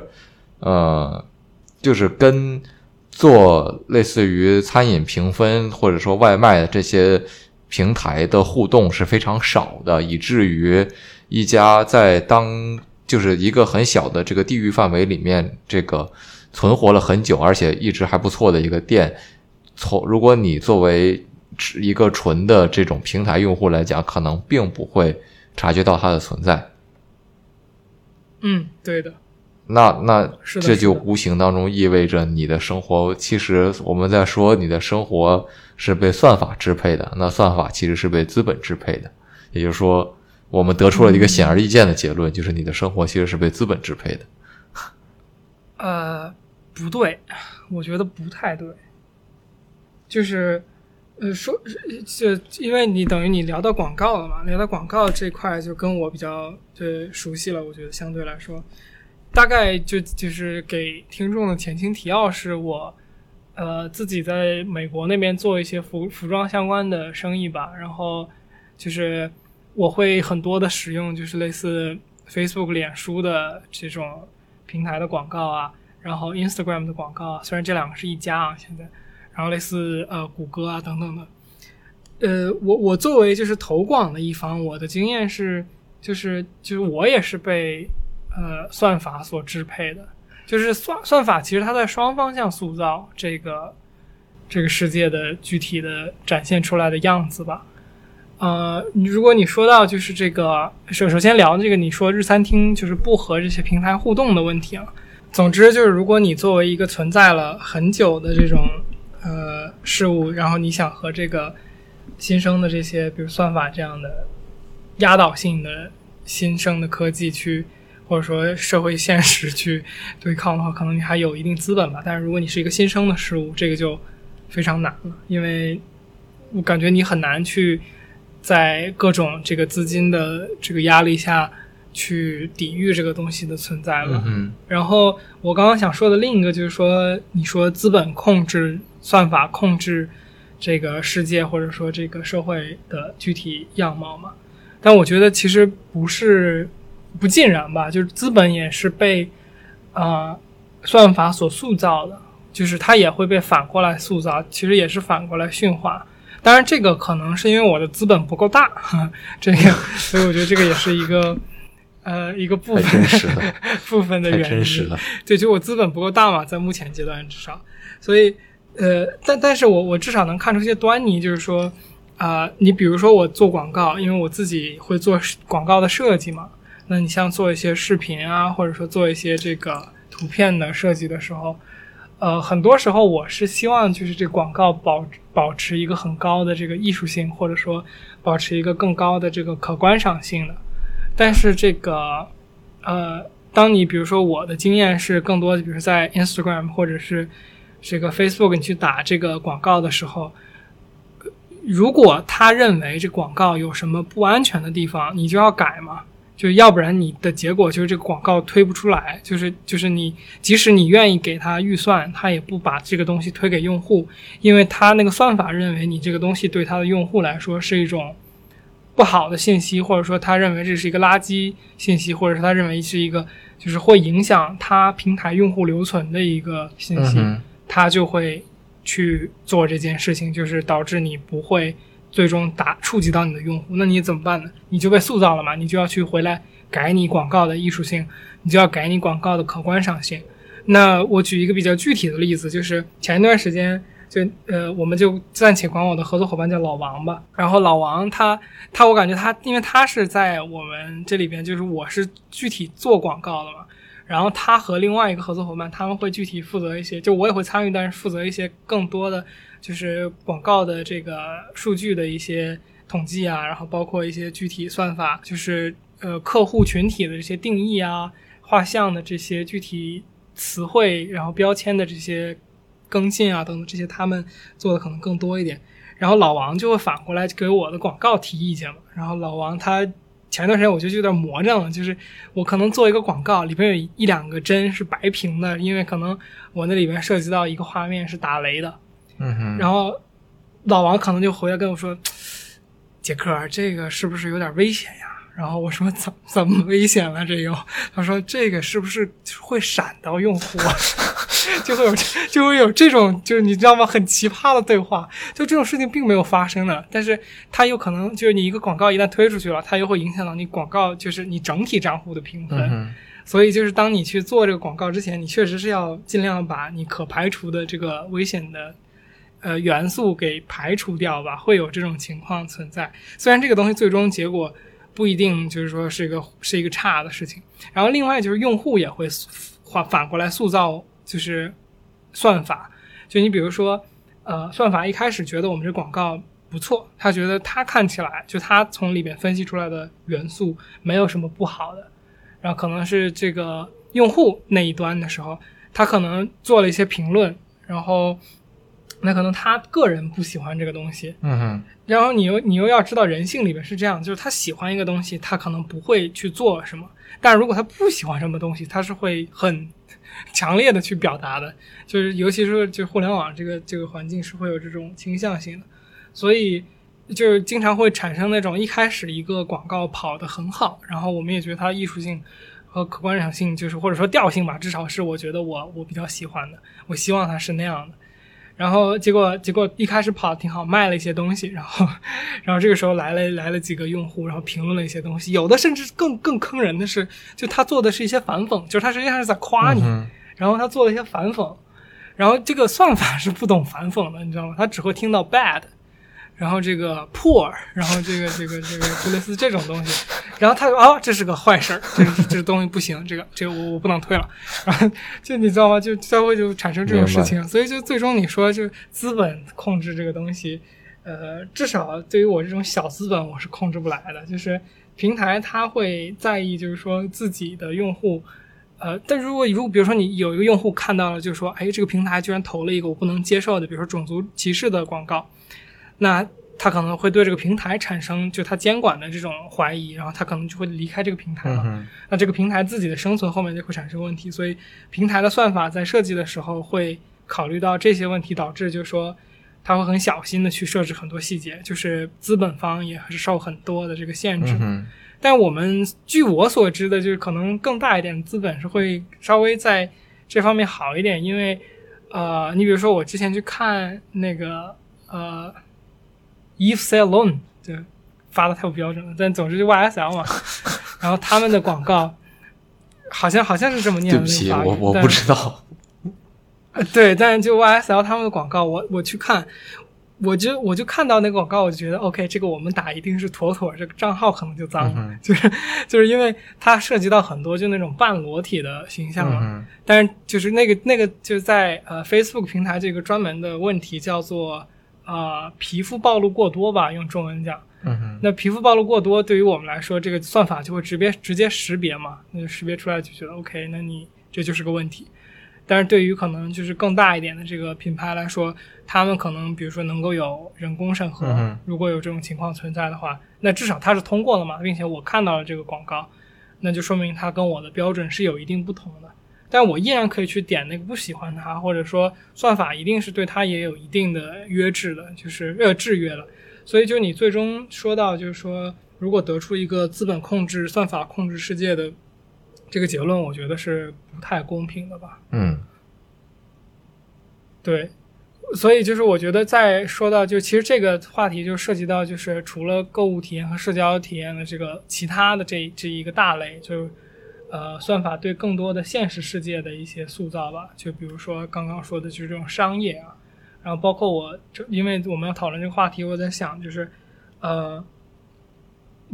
呃，就是跟做类似于餐饮评分或者说外卖的这些平台的互动是非常少的，以至于一家在当就是一个很小的这个地域范围里面，这个存活了很久，而且一直还不错的一个店，从如果你作为一个纯的这种平台用户来讲，可能并不会察觉到它的存在。嗯，对的，那那这就无形当中意味着你的生活，其实我们在说你的生活是被算法支配的，那算法其实是被资本支配的。也就是说，我们得出了一个显而易见的结论，就是你的生活其实是被资本支配的。呃，不对，我觉得不太对。就是，呃，说就因为你等于你聊到广告了嘛，聊到广告这块就跟我比较呃熟悉了，我觉得相对来说，大概就就是给听众的前情提要是我，呃，自己在美国那边做一些服服装相关的生意吧，然后就是我会很多的使用就是类似 Facebook、脸书的这种平台的广告啊，然后 Instagram 的广告啊，虽然这两个是一家啊，现在，然后类似呃谷歌啊等等的，呃，我我作为就是投广的一方，我的经验是，就是就是我也是被呃算法所支配的，就是算算法其实它在双方向塑造这个这个世界的具体的展现出来的样子吧。呃，如果你说到就是这个首首先聊这个，你说日餐厅就是不和这些平台互动的问题啊。总之就是，如果你作为一个存在了很久的这种呃事物，然后你想和这个新生的这些，比如算法这样的压倒性的新生的科技去，或者说社会现实去对抗的话，可能你还有一定资本吧。但是如果你是一个新生的事物，这个就非常难了，因为我感觉你很难去在各种这个资金的这个压力下去抵御这个东西的存在了。嗯然后我刚刚想说的另一个就是说，你说资本控制算法控制这个世界或者说这个社会的具体样貌嘛？但我觉得其实不是不尽然吧，就是资本也是被啊、呃算法所塑造的，就是它也会被反过来塑造，其实也是反过来驯化。当然，这个可能是因为我的资本不够大，这个，所以我觉得这个也是一个呃一个部分 部分的原因。真实了。对，就我资本不够大嘛，在目前阶段至少，所以呃，但但是我我至少能看出一些端倪，就是说啊、你比如说我做广告，因为我自己会做广告的设计嘛，那你像做一些视频啊，或者说做一些这个图片的设计的时候，呃，很多时候我是希望就是这广告保保持一个很高的这个艺术性，或者说保持一个更高的这个可观赏性的，但是这个呃，当你比如说我的经验是更多，比如在 Instagram 或者是这个 Facebook 你去打这个广告的时候，呃如果他认为这广告有什么不安全的地方，你就要改嘛。就要不然你的结果就是这个广告推不出来，就是就是你即使你愿意给他预算，他也不把这个东西推给用户，因为他那个算法认为你这个东西对他的用户来说是一种不好的信息，或者说他认为这是一个垃圾信息，或者是他认为是一个就是会影响他平台用户留存的一个信息，他就会去做这件事情，就是导致你不会最终打触及到你的用户，那你怎么办呢？你就被塑造了嘛，你就要去回来改你广告的艺术性，你就要改你广告的可观赏性。那我举一个比较具体的例子，就是前一段时间就呃，我们就暂且管我的合作伙伴叫老王吧。然后老王他他，我感觉他，因为他是在我们这里边，就是我是具体做广告的嘛。然后他和另外一个合作伙伴，他们会具体负责一些，就我也会参与，但是负责一些更多的就是广告的这个数据的一些统计啊，然后包括一些具体算法，就是呃客户群体的这些定义啊、画像的这些具体词汇，然后标签的这些更新啊等等，这些他们做的可能更多一点。然后老王就会反过来给我的广告提意见嘛。然后老王他前段时间我就有点魔怔了，就是我可能做一个广告，里边有一两个帧是白屏的，因为可能我那里边涉及到一个画面是打雷的。嗯哼，然后老王可能就回来跟我说：“杰克，这个是不是有点危险呀？”然后我说：“怎怎么危险了？这又？”他说：“这个是不是会闪到用户？” 就会有就会有这种就是你知道吗？很奇葩的对话。就这种事情并没有发生的，但是它有可能就是你一个广告一旦推出去了，它又会影响到你广告就是你整体账户的评分。嗯所以就是当你去做这个广告之前，你确实是要尽量把你可排除的这个危险的呃元素给排除掉吧，会有这种情况存在。虽然这个东西最终结果不一定就是说是一个是一个差的事情。然后另外就是用户也会反反过来塑造就是算法，就你比如说呃算法一开始觉得我们这广告不错，他觉得他看起来就他从里边分析出来的元素没有什么不好的。然后可能是这个用户那一端的时候，他可能做了一些评论，然后那可能他个人不喜欢这个东西，嗯哼，然后你又你又要知道人性里面是这样，就是他喜欢一个东西，他可能不会去做什么，但如果他不喜欢什么东西，他是会很 强烈的去表达的，就是尤其是就互联网这个这个环境是会有这种倾向性的，所以。就是经常会产生那种一开始一个广告跑得很好，然后我们也觉得它艺术性和可观赏性，就是或者说调性吧，至少是我觉得我我比较喜欢的，我希望它是那样的。然后结果结果一开始跑的挺好，卖了一些东西，然后 然后这个时候来了来了几个用户，然后评论了一些东西，有的甚至更更坑人的是，就他做的是一些反讽，就是他实际上是在夸你，然后他做了一些反讽，然后这个算法是不懂反讽的，你知道吗？他只会听到 bad。然后这个 poor，然后这个这个这个就类似这种东西，然后他说啊，这是个坏事儿，这个这个东西不行，这个这个我我不能退了，然后就你知道吗？就就会就产生这种事情，所以就最终你说就资本控制这个东西，呃，至少对于我这种小资本我是控制不来的，就是平台它会在意，就是说自己的用户，呃，但如果如果比如说你有一个用户看到了，就是说，哎，这个平台居然投了一个我不能接受的，比如说种族歧视的广告。那他可能会对这个平台产生就他监管的这种怀疑，然后他可能就会离开这个平台了。那这个平台自己的生存后面就会产生问题，所以平台的算法在设计的时候会考虑到这些问题，导致就是说他会很小心的去设置很多细节，就是资本方也是受很多的这个限制。但我们据我所知的，就是可能更大一点的资本是会稍微在这方面好一点，因为呃，你比如说我之前去看那个呃。Eve Salon 就发的太不标准了，但总之就 YSL 嘛。然后他们的广告好像好像是这么念的。对不起，我我不知道。呃，对，但就 YSL 他们的广告，我我去看，我就我就看到那个广告，我就觉得 OK，这个我们打一定是妥妥，这个账号可能就脏了，就是就是因为它涉及到很多就那种半裸体的形象嘛。但是就是那个那个就在呃 Facebook 平台这个专门的问题叫做。啊，皮肤暴露过多吧，用中文讲。嗯哼。那皮肤暴露过多，对于我们来说，这个算法就会直接直接识别嘛，那就识别出来就觉得 OK，那你这就是个问题。但是对于可能就是更大一点的这个品牌来说，他们可能比如说能够有人工审核，如果有这种情况存在的话，那至少它是通过了嘛，并且我看到了这个广告，那就说明它跟我的标准是有一定不同的。但我依然可以去点那个不喜欢它，或者说算法一定是对它也有一定的约制的，就是呃制约了。所以就你最终说到，就是说如果得出一个资本控制、算法控制世界的这个结论，我觉得是不太公平的吧？嗯，对。所以就是我觉得在说到就其实这个话题就涉及到就是除了购物体验和社交体验的这个其他的这这一个大类就。呃，算法对更多的现实世界的一些塑造吧，就比如说刚刚说的，就是这种商业啊，然后包括我，这因为我们要讨论这个话题，我在想，就是，呃，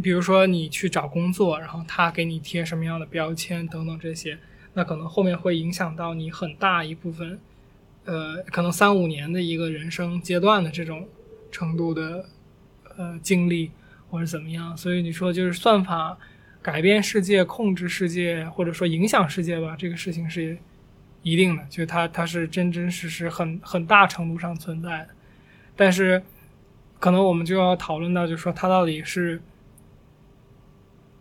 比如说你去找工作，然后他给你贴什么样的标签等等这些，那可能后面会影响到你很大一部分，呃，可能三五年的一个人生阶段的这种程度的，呃，经历或者怎么样，所以你说就是算法。改变世界、控制世界，或者说影响世界吧，这个事情是一定的，就它它是真真实实很很大程度上存在的。但是，可能我们就要讨论到，就是说它到底是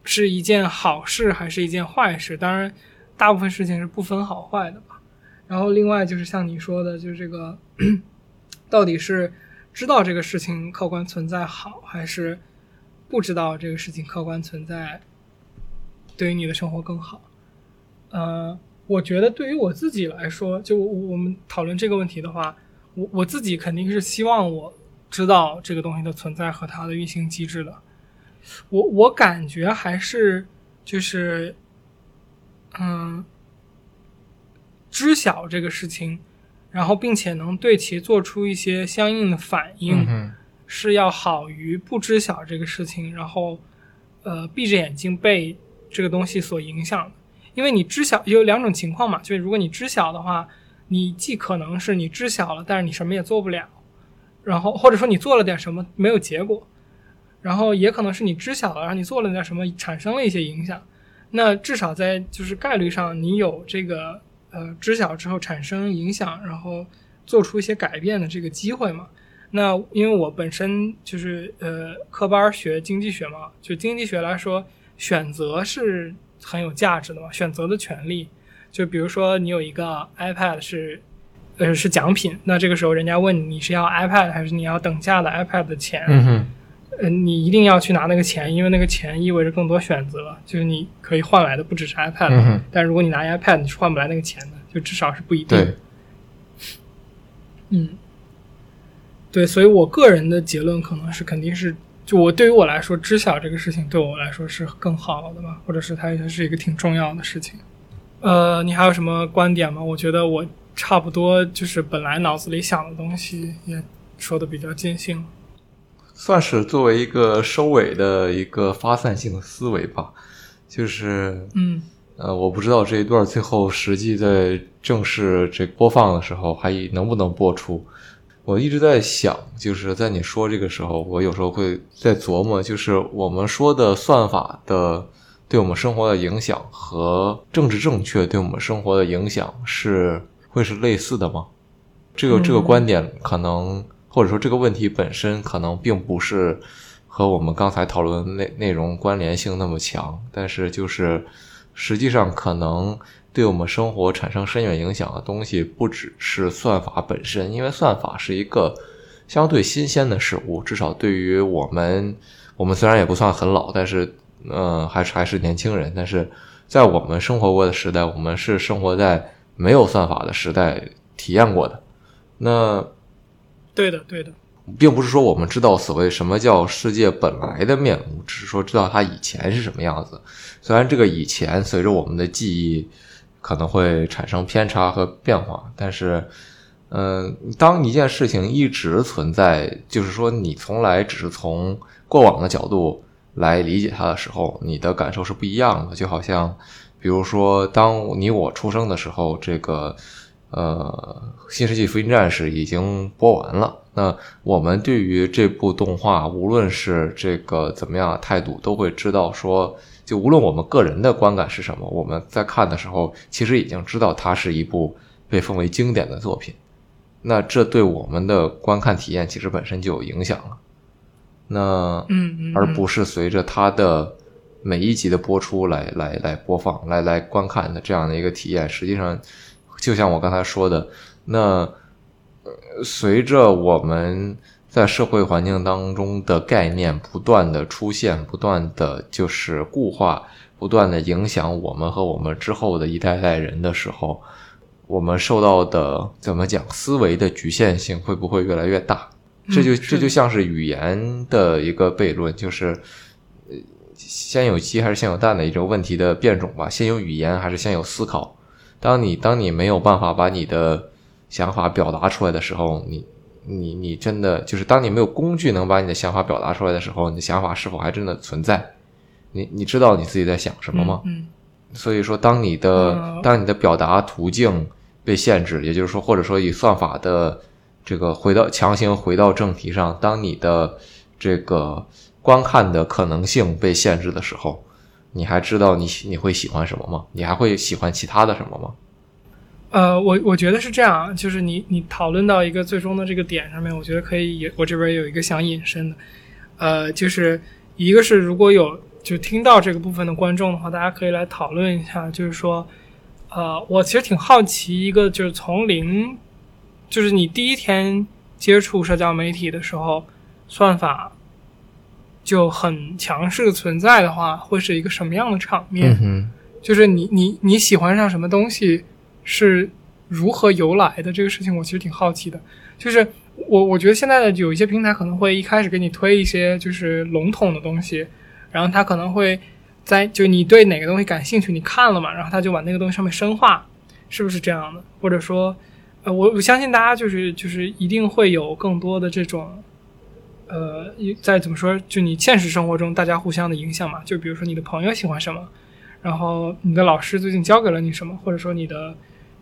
是一件好事还是一件坏事？当然，大部分事情是不分好坏的吧。然后，另外就是像你说的，就是这个 到底是知道这个事情客观存在好，还是不知道这个事情客观存在对于你的生活更好？呃，我觉得对于我自己来说，就我们讨论这个问题的话，我我自己肯定是希望我知道这个东西的存在和它的运行机制的。我我感觉还是就是，嗯。知晓这个事情，然后并且能对其做出一些相应的反应，嗯是要好于不知晓这个事情，然后呃闭着眼睛被这个东西所影响的。因为你知晓有两种情况嘛，就是如果你知晓的话，你既可能是你知晓了，但是你什么也做不了，然后或者说你做了点什么没有结果，然后也可能是你知晓了，然后你做了点什么产生了一些影响。那至少在就是概率上，你有这个。呃，知晓之后产生影响，然后做出一些改变的这个机会嘛。那因为我本身就是呃科班学经济学嘛，就经济学来说，选择是很有价值的嘛，选择的权利。就比如说你有一个 iPad 是呃是奖品，那这个时候人家问你你是要 iPad 还是你要等价的 iPad 的钱，嗯你一定要去拿那个钱，因为那个钱意味着更多选择，就是你可以换来的不只是 iPad，、但如果你拿 iPad，你是换不来那个钱的，就至少是不一定。对，嗯，对，所以我个人的结论可能是肯定是，就我对于我来说，知晓这个事情对我来说是更好的吧，或者是它也是一个挺重要的事情。呃，你还有什么观点吗？我觉得我差不多就是本来脑子里想的东西也说的比较尽兴了。算是作为一个收尾的一个发散性的思维吧，就是嗯呃，我不知道这一段最后实际在正式这播放的时候还能不能播出。我一直在想，就是在你说这个时候，我有时候会在琢磨，就是我们说的算法的对我们生活的影响和政治正确对我们生活的影响是会是类似的吗？这个这个嗯观点可能，或者说这个问题本身可能并不是和我们刚才讨论的内内容关联性那么强，但是就是实际上可能对我们生活产生深远影响的东西，不只是算法本身，因为算法是一个相对新鲜的事物，至少对于我们，我们虽然也不算很老，但是嗯，还是还是年轻人，但是在我们生活过的时代，我们是生活在没有算法的时代体验过的。那对的，对的，并不是说我们知道所谓什么叫世界本来的面目，只是说知道它以前是什么样子。虽然这个以前随着我们的记忆可能会产生偏差和变化，但是，嗯、当一件事情一直存在，就是说你从来只是从过往的角度来理解它的时候，你的感受是不一样的。就好像，比如说，当你我出生的时候，这个。呃，《新世纪福音战士》已经播完了。那我们对于这部动画，无论是这个怎么样的态度，都会知道说，就无论我们个人的观感是什么，我们在看的时候，其实已经知道它是一部被奉为经典的作品。那这对我们的观看体验其实本身就有影响了。那而不是随着它的每一集的播出来来来播放、来来观看的这样的一个体验，实际上。就像我刚才说的，那随着我们在社会环境当中的概念不断的出现，不断的就是固化，不断的影响我们和我们之后的一代代人的时候，我们受到的怎么讲思维的局限性会不会越来越大？这就这就像是语言的一个悖论，就是呃先有鸡还是先有蛋的一种问题的变种吧？先有语言还是先有思考？当你当你没有办法把你的想法表达出来的时候，你你你真的就是当你没有工具能把你的想法表达出来的时候，你的想法是否还真的存在？你你知道你自己在想什么吗？嗯所以说，当你的嗯当你的表达途径被限制，也就是说，或者说以算法的这个回到强行回到正题上，当你的这个观看的可能性被限制的时候，你还知道你喜你会喜欢什么吗？你还会喜欢其他的什么吗？呃，我我觉得是这样，就是你你讨论到一个最终的这个点上面，我觉得可以，我这边有一个想引申的，呃，就是一个是如果有就听到这个部分的观众的话，大家可以来讨论一下，就是说，呃，我其实挺好奇一个就是从零，就是你第一天接触社交媒体的时候，算法就很强势存在的话，会是一个什么样的场面？嗯就是你你你喜欢上什么东西是如何由来的这个事情，我其实挺好奇的。就是我我觉得现在的有一些平台可能会一开始给你推一些就是笼统的东西，然后它可能会在就你对哪个东西感兴趣，你看了嘛，然后他就往那个东西上面深化，是不是这样的？或者说，呃，我我相信大家就是就是一定会有更多的这种。呃，在怎么说，就你现实生活中大家互相的影响嘛，就比如说你的朋友喜欢什么，然后你的老师最近教给了你什么，或者说你的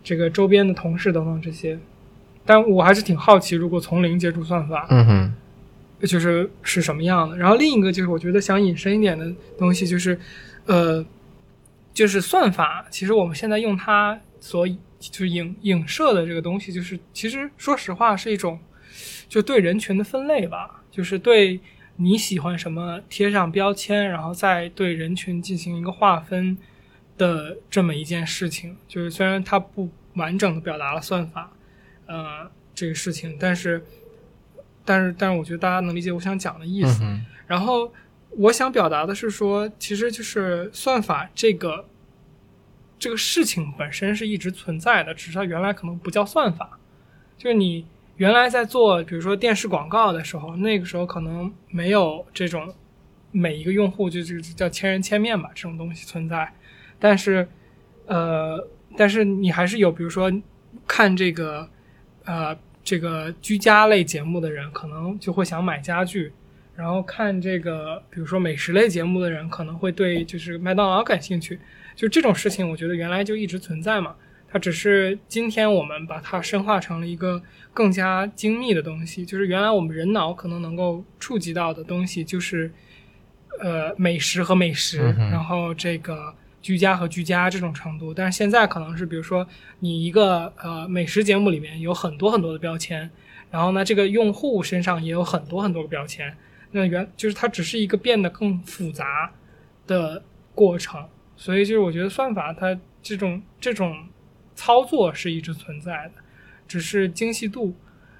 这个周边的同事等等这些。但我还是挺好奇，如果从零接触算法，嗯哼，就是是什么样的。然后另一个就是我觉得想引申一点的东西，就是呃，就是算法。其实我们现在用它所就是影影射的这个东西，就是其实说实话是一种就对人群的分类吧，就是对你喜欢什么贴上标签，然后再对人群进行一个划分的这么一件事情。就是虽然它不完整的表达了算法，呃，这个事情，但是。但是，但是，我觉得大家能理解我想讲的意思。嗯，然后，我想表达的是说，其实就是算法这个这个事情本身是一直存在的，只是它原来可能不叫算法。就是你原来在做，比如说电视广告的时候，那个时候可能没有这种每一个用户就就叫千人千面吧这种东西存在。但是，呃，但是你还是有，比如说看这个，呃。这个居家类节目的人可能就会想买家具，然后看这个，比如说美食类节目的人可能会对就是麦当劳感兴趣。就这种事情，我觉得原来就一直存在嘛，它只是今天我们把它深化成了一个更加精密的东西。就是原来我们人脑可能能够触及到的东西，就是呃美食和美食，然后这个。居家和居家这种程度，但是现在可能是，比如说你一个呃美食节目里面有很多很多的标签，然后呢，这个用户身上也有很多很多个标签，那原就是它只是一个变得更复杂的过程，所以就是我觉得算法它这种这种操作是一直存在的，只是精细度，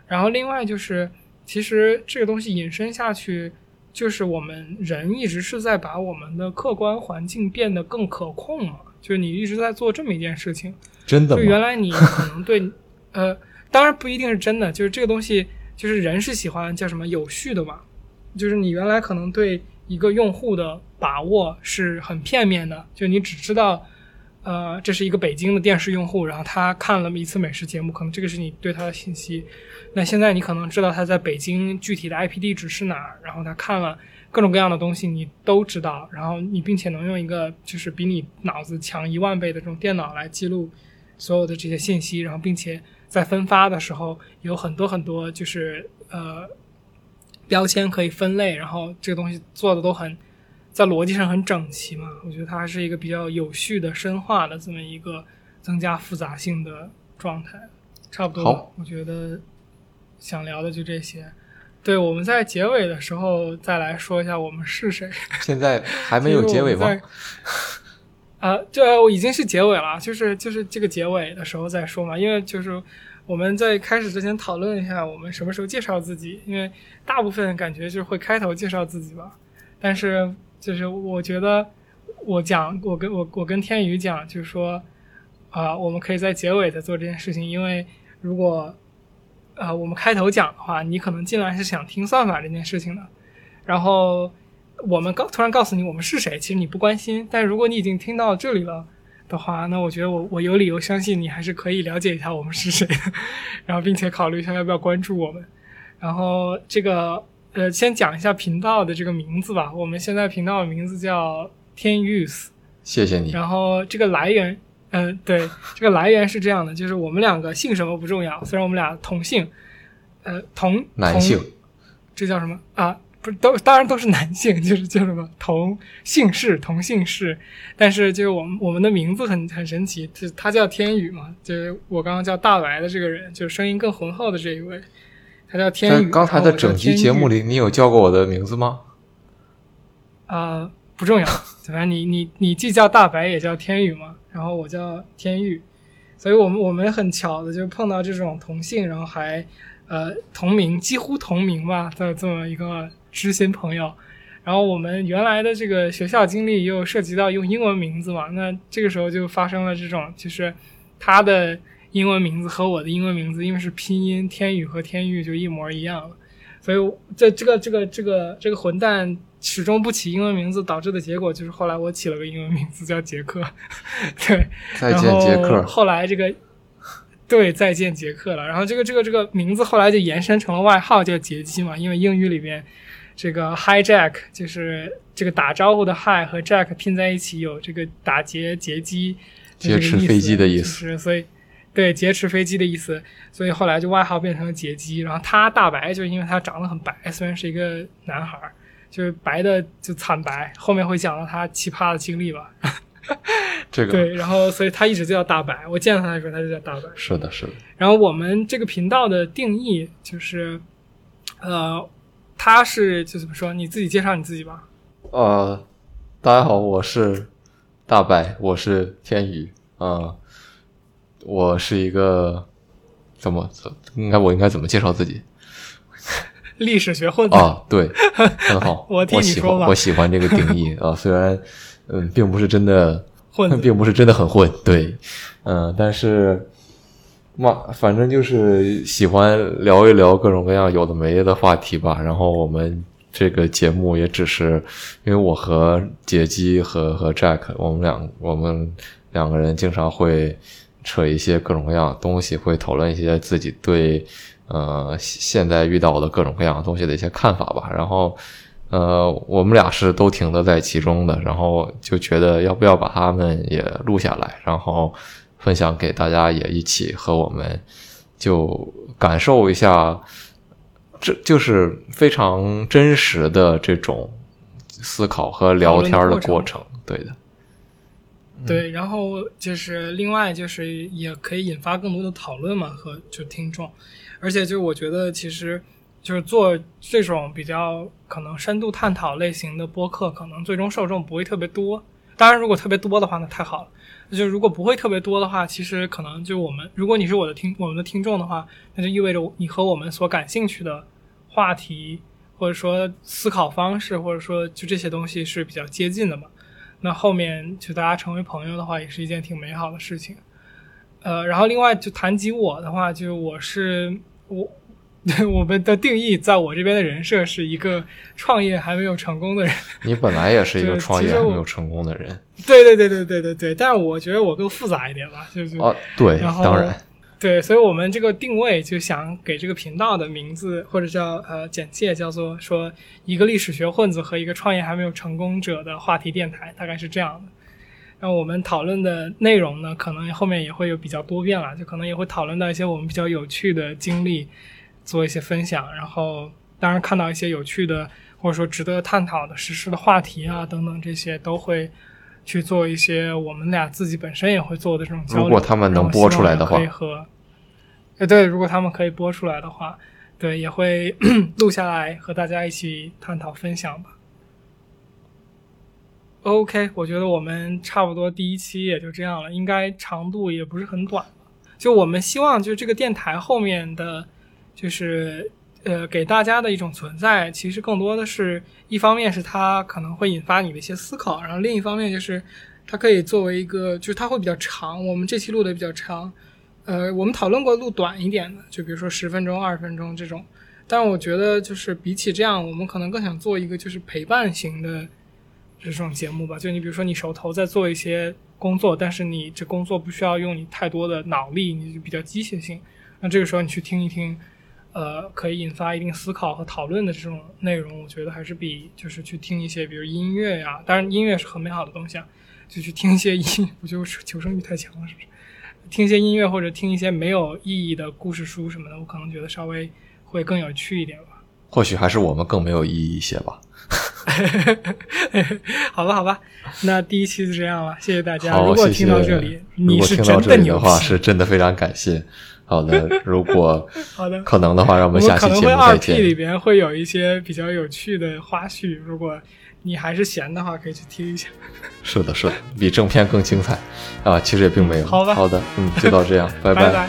然后另外就是其实这个东西引申下去。就是我们人一直是在把我们的客观环境变得更可控嘛，就是你一直在做这么一件事情。真的？就原来你可能对，呃，当然不一定是真的，就是这个东西，就是人是喜欢叫什么有序的嘛，就是你原来可能对一个用户的把握是很片面的，就你只知道。呃，这是一个北京的电视用户，然后他看了一次美食节目，可能这个是你对他的信息。那现在你可能知道他在北京具体的 IP 地址是哪儿，然后他看了各种各样的东西，你都知道。然后你并且能用一个就是比你脑子强一万倍的这种电脑来记录所有的这些信息，然后并且在分发的时候有很多很多就是呃标签可以分类，然后这个东西做的都很。在逻辑上很整齐嘛，我觉得它还是一个比较有序的深化的这么一个增加复杂性的状态，差不多。好，我觉得想聊的就这些。对，我们在结尾的时候再来说一下我们是谁。现在还没有结尾吗？啊，这已经是结尾了，就是就是这个结尾的时候再说嘛，因为就是我们在开始之前讨论一下我们什么时候介绍自己，因为大部分感觉就是会开头介绍自己吧，但是。就是我觉得，我讲，我跟我我跟天宇讲，就是说，啊，我们可以在结尾再做这件事情，因为如果，呃，我们开头讲的话，你可能进来是想听算法这件事情的，然后我们告突然告诉你我们是谁，其实你不关心，但如果你已经听到这里了的话，那我觉得我我有理由相信你还是可以了解一下我们是谁，然后并且考虑一下要不要关注我们，然后这个。呃，先讲一下频道的这个名字吧。我们现在频道的名字叫天 use，谢谢你。然后这个来源，嗯，对，这个来源是这样的，就是我们两个姓什么不重要，虽然我们俩同姓，呃，同男性，这叫什么啊？不是都当然都是男性，就是叫什么同姓氏同姓氏，但是就是我们我们的名字很很神奇，就是他叫天宇嘛，就是我刚刚叫大白的这个人，就是声音更浑厚的这一位，他叫天宇。在刚才的整集节目里，你有叫过我的名字吗？啊、不重要，反正你你你既叫大白也叫天宇嘛，然后我叫天宇，所以我们我们很巧的就碰到这种同姓，然后还呃同名，几乎同名吧的这么一个知心朋友。然后我们原来的这个学校经历又涉及到用英文名字嘛，那这个时候就发生了这种，就是他的英文名字和我的英文名字，因为是拼音天宇和天宇就一模一样了，所以这这个这个这个这个混蛋始终不起英文名字，导致的结果就是后来我起了个英文名字叫杰克，对，再见，杰克。后来这个对再见杰克了，然后这个这个这个名字后来就延伸成了外号叫杰基嘛，因为英语里面这个 Hi Jack 就是这个打招呼的 Hi 和 Jack 拼在一起有这个打劫劫机劫持飞机的意思就是所以。对，劫持飞机的意思，所以后来就外号变成了劫机。然后他大白，就是因为他长得很白，虽然是一个男孩儿，就是白的就惨白。后面会讲到他奇葩的经历吧。这个对，然后所以他一直就叫大白。我见到他的时候，他就叫大白。是的，是的。然后我们这个频道的定义就是，呃，他是就怎么说？你自己介绍你自己吧。呃，大家好，我是大白，我是天宇，呃，我是一个怎么怎应该我应该怎么介绍自己历史学混子，啊？对，很好，我替你喜说吧欢我喜欢这个定义啊，虽然嗯，并不是真的混子并不是真的很混，对，嗯、但是嘛，反正就是喜欢聊一聊各种各样有的没的话题吧。然后我们这个节目也只是因为我和杰基和和 Jack，我们两我们两个人经常会扯一些各种各样的东西，会讨论一些自己对呃现在遇到的各种各样的东西的一些看法吧。然后。呃，我们俩是都挺乐在其中的，然后就觉得要不要把他们也录下来，然后分享给大家，也一起和我们就感受一下，这就是非常真实的这种思考和聊天的过程。对的，对，然后就是另外就是也可以引发更多的讨论嘛，和就听众，而且就我觉得其实就是做这种比较可能深度探讨类型的播客，可能最终受众不会特别多。当然，如果特别多的话，那太好了。那就如果不会特别多的话，其实可能就我们，如果你是我的听我们的听众的话，那就意味着你和我们所感兴趣的话题，或者说思考方式，或者说就这些东西是比较接近的嘛。那后面就大家成为朋友的话，也是一件挺美好的事情。呃，然后另外就谈及我的话，就是我是我对，我们的定义，在我这边的人设是一个创业还没有成功的人。你本来也是一个创业还没有成功的人对对对对对对对，但是我觉得我更复杂一点吧，就是啊，对，然后当然，对，所以我们这个定位就想给这个频道的名字或者叫呃简介叫做说一个历史学混子和一个创业还没有成功者的话题电台，大概是这样的。然后我们讨论的内容呢，可能后面也会有比较多变了，就可能也会讨论到一些我们比较有趣的经历，做一些分享。然后当然看到一些有趣的或者说值得探讨的实施的话题啊等等，这些都会去做一些我们俩自己本身也会做的这种交流。如果他们能播出来的话可以和，呃，对，如果他们可以播出来的话，对，也会 录下来和大家一起探讨分享吧。OK，我觉得我们差不多第一期也就这样了，应该长度也不是很短。就我们希望，就这个电台后面的，就是呃，给大家的一种存在，其实更多的是一方面是它可能会引发你的一些思考，然后另一方面就是它可以作为一个，就是它会比较长。我们这期录的比较长，呃，我们讨论过录短一点的，就比如说十分钟、二十分钟这种。但我觉得就是比起这样，我们可能更想做一个就是陪伴型的这种节目吧。就你比如说你手头在做一些工作，但是你这工作不需要用你太多的脑力，你就比较机械性。那这个时候你去听一听，呃，可以引发一定思考和讨论的这种内容，我觉得还是比就是去听一些比如音乐呀，当然音乐是很美好的东西啊，就去听一些音，我就是求生欲太强了，是不是？听一些音乐或者听一些没有意义的故事书什么的，我可能觉得稍微会更有趣一点吧。或许还是我们更没有意义一些吧。好吧，好吧，那第一期就这样了，谢谢大家。如果听到这里，如你是果听到这真的牛里的话，是真的非常感谢。好的，如果好的，可能的话，让我我们下期节们可能会二目再 P 里见。边会有一些比较有趣的花絮，如果你还是闲的话，可以去听一下。是的，是的，比正片更精彩啊！其实也并没有。好吧好的，嗯，就到这样，拜 拜拜。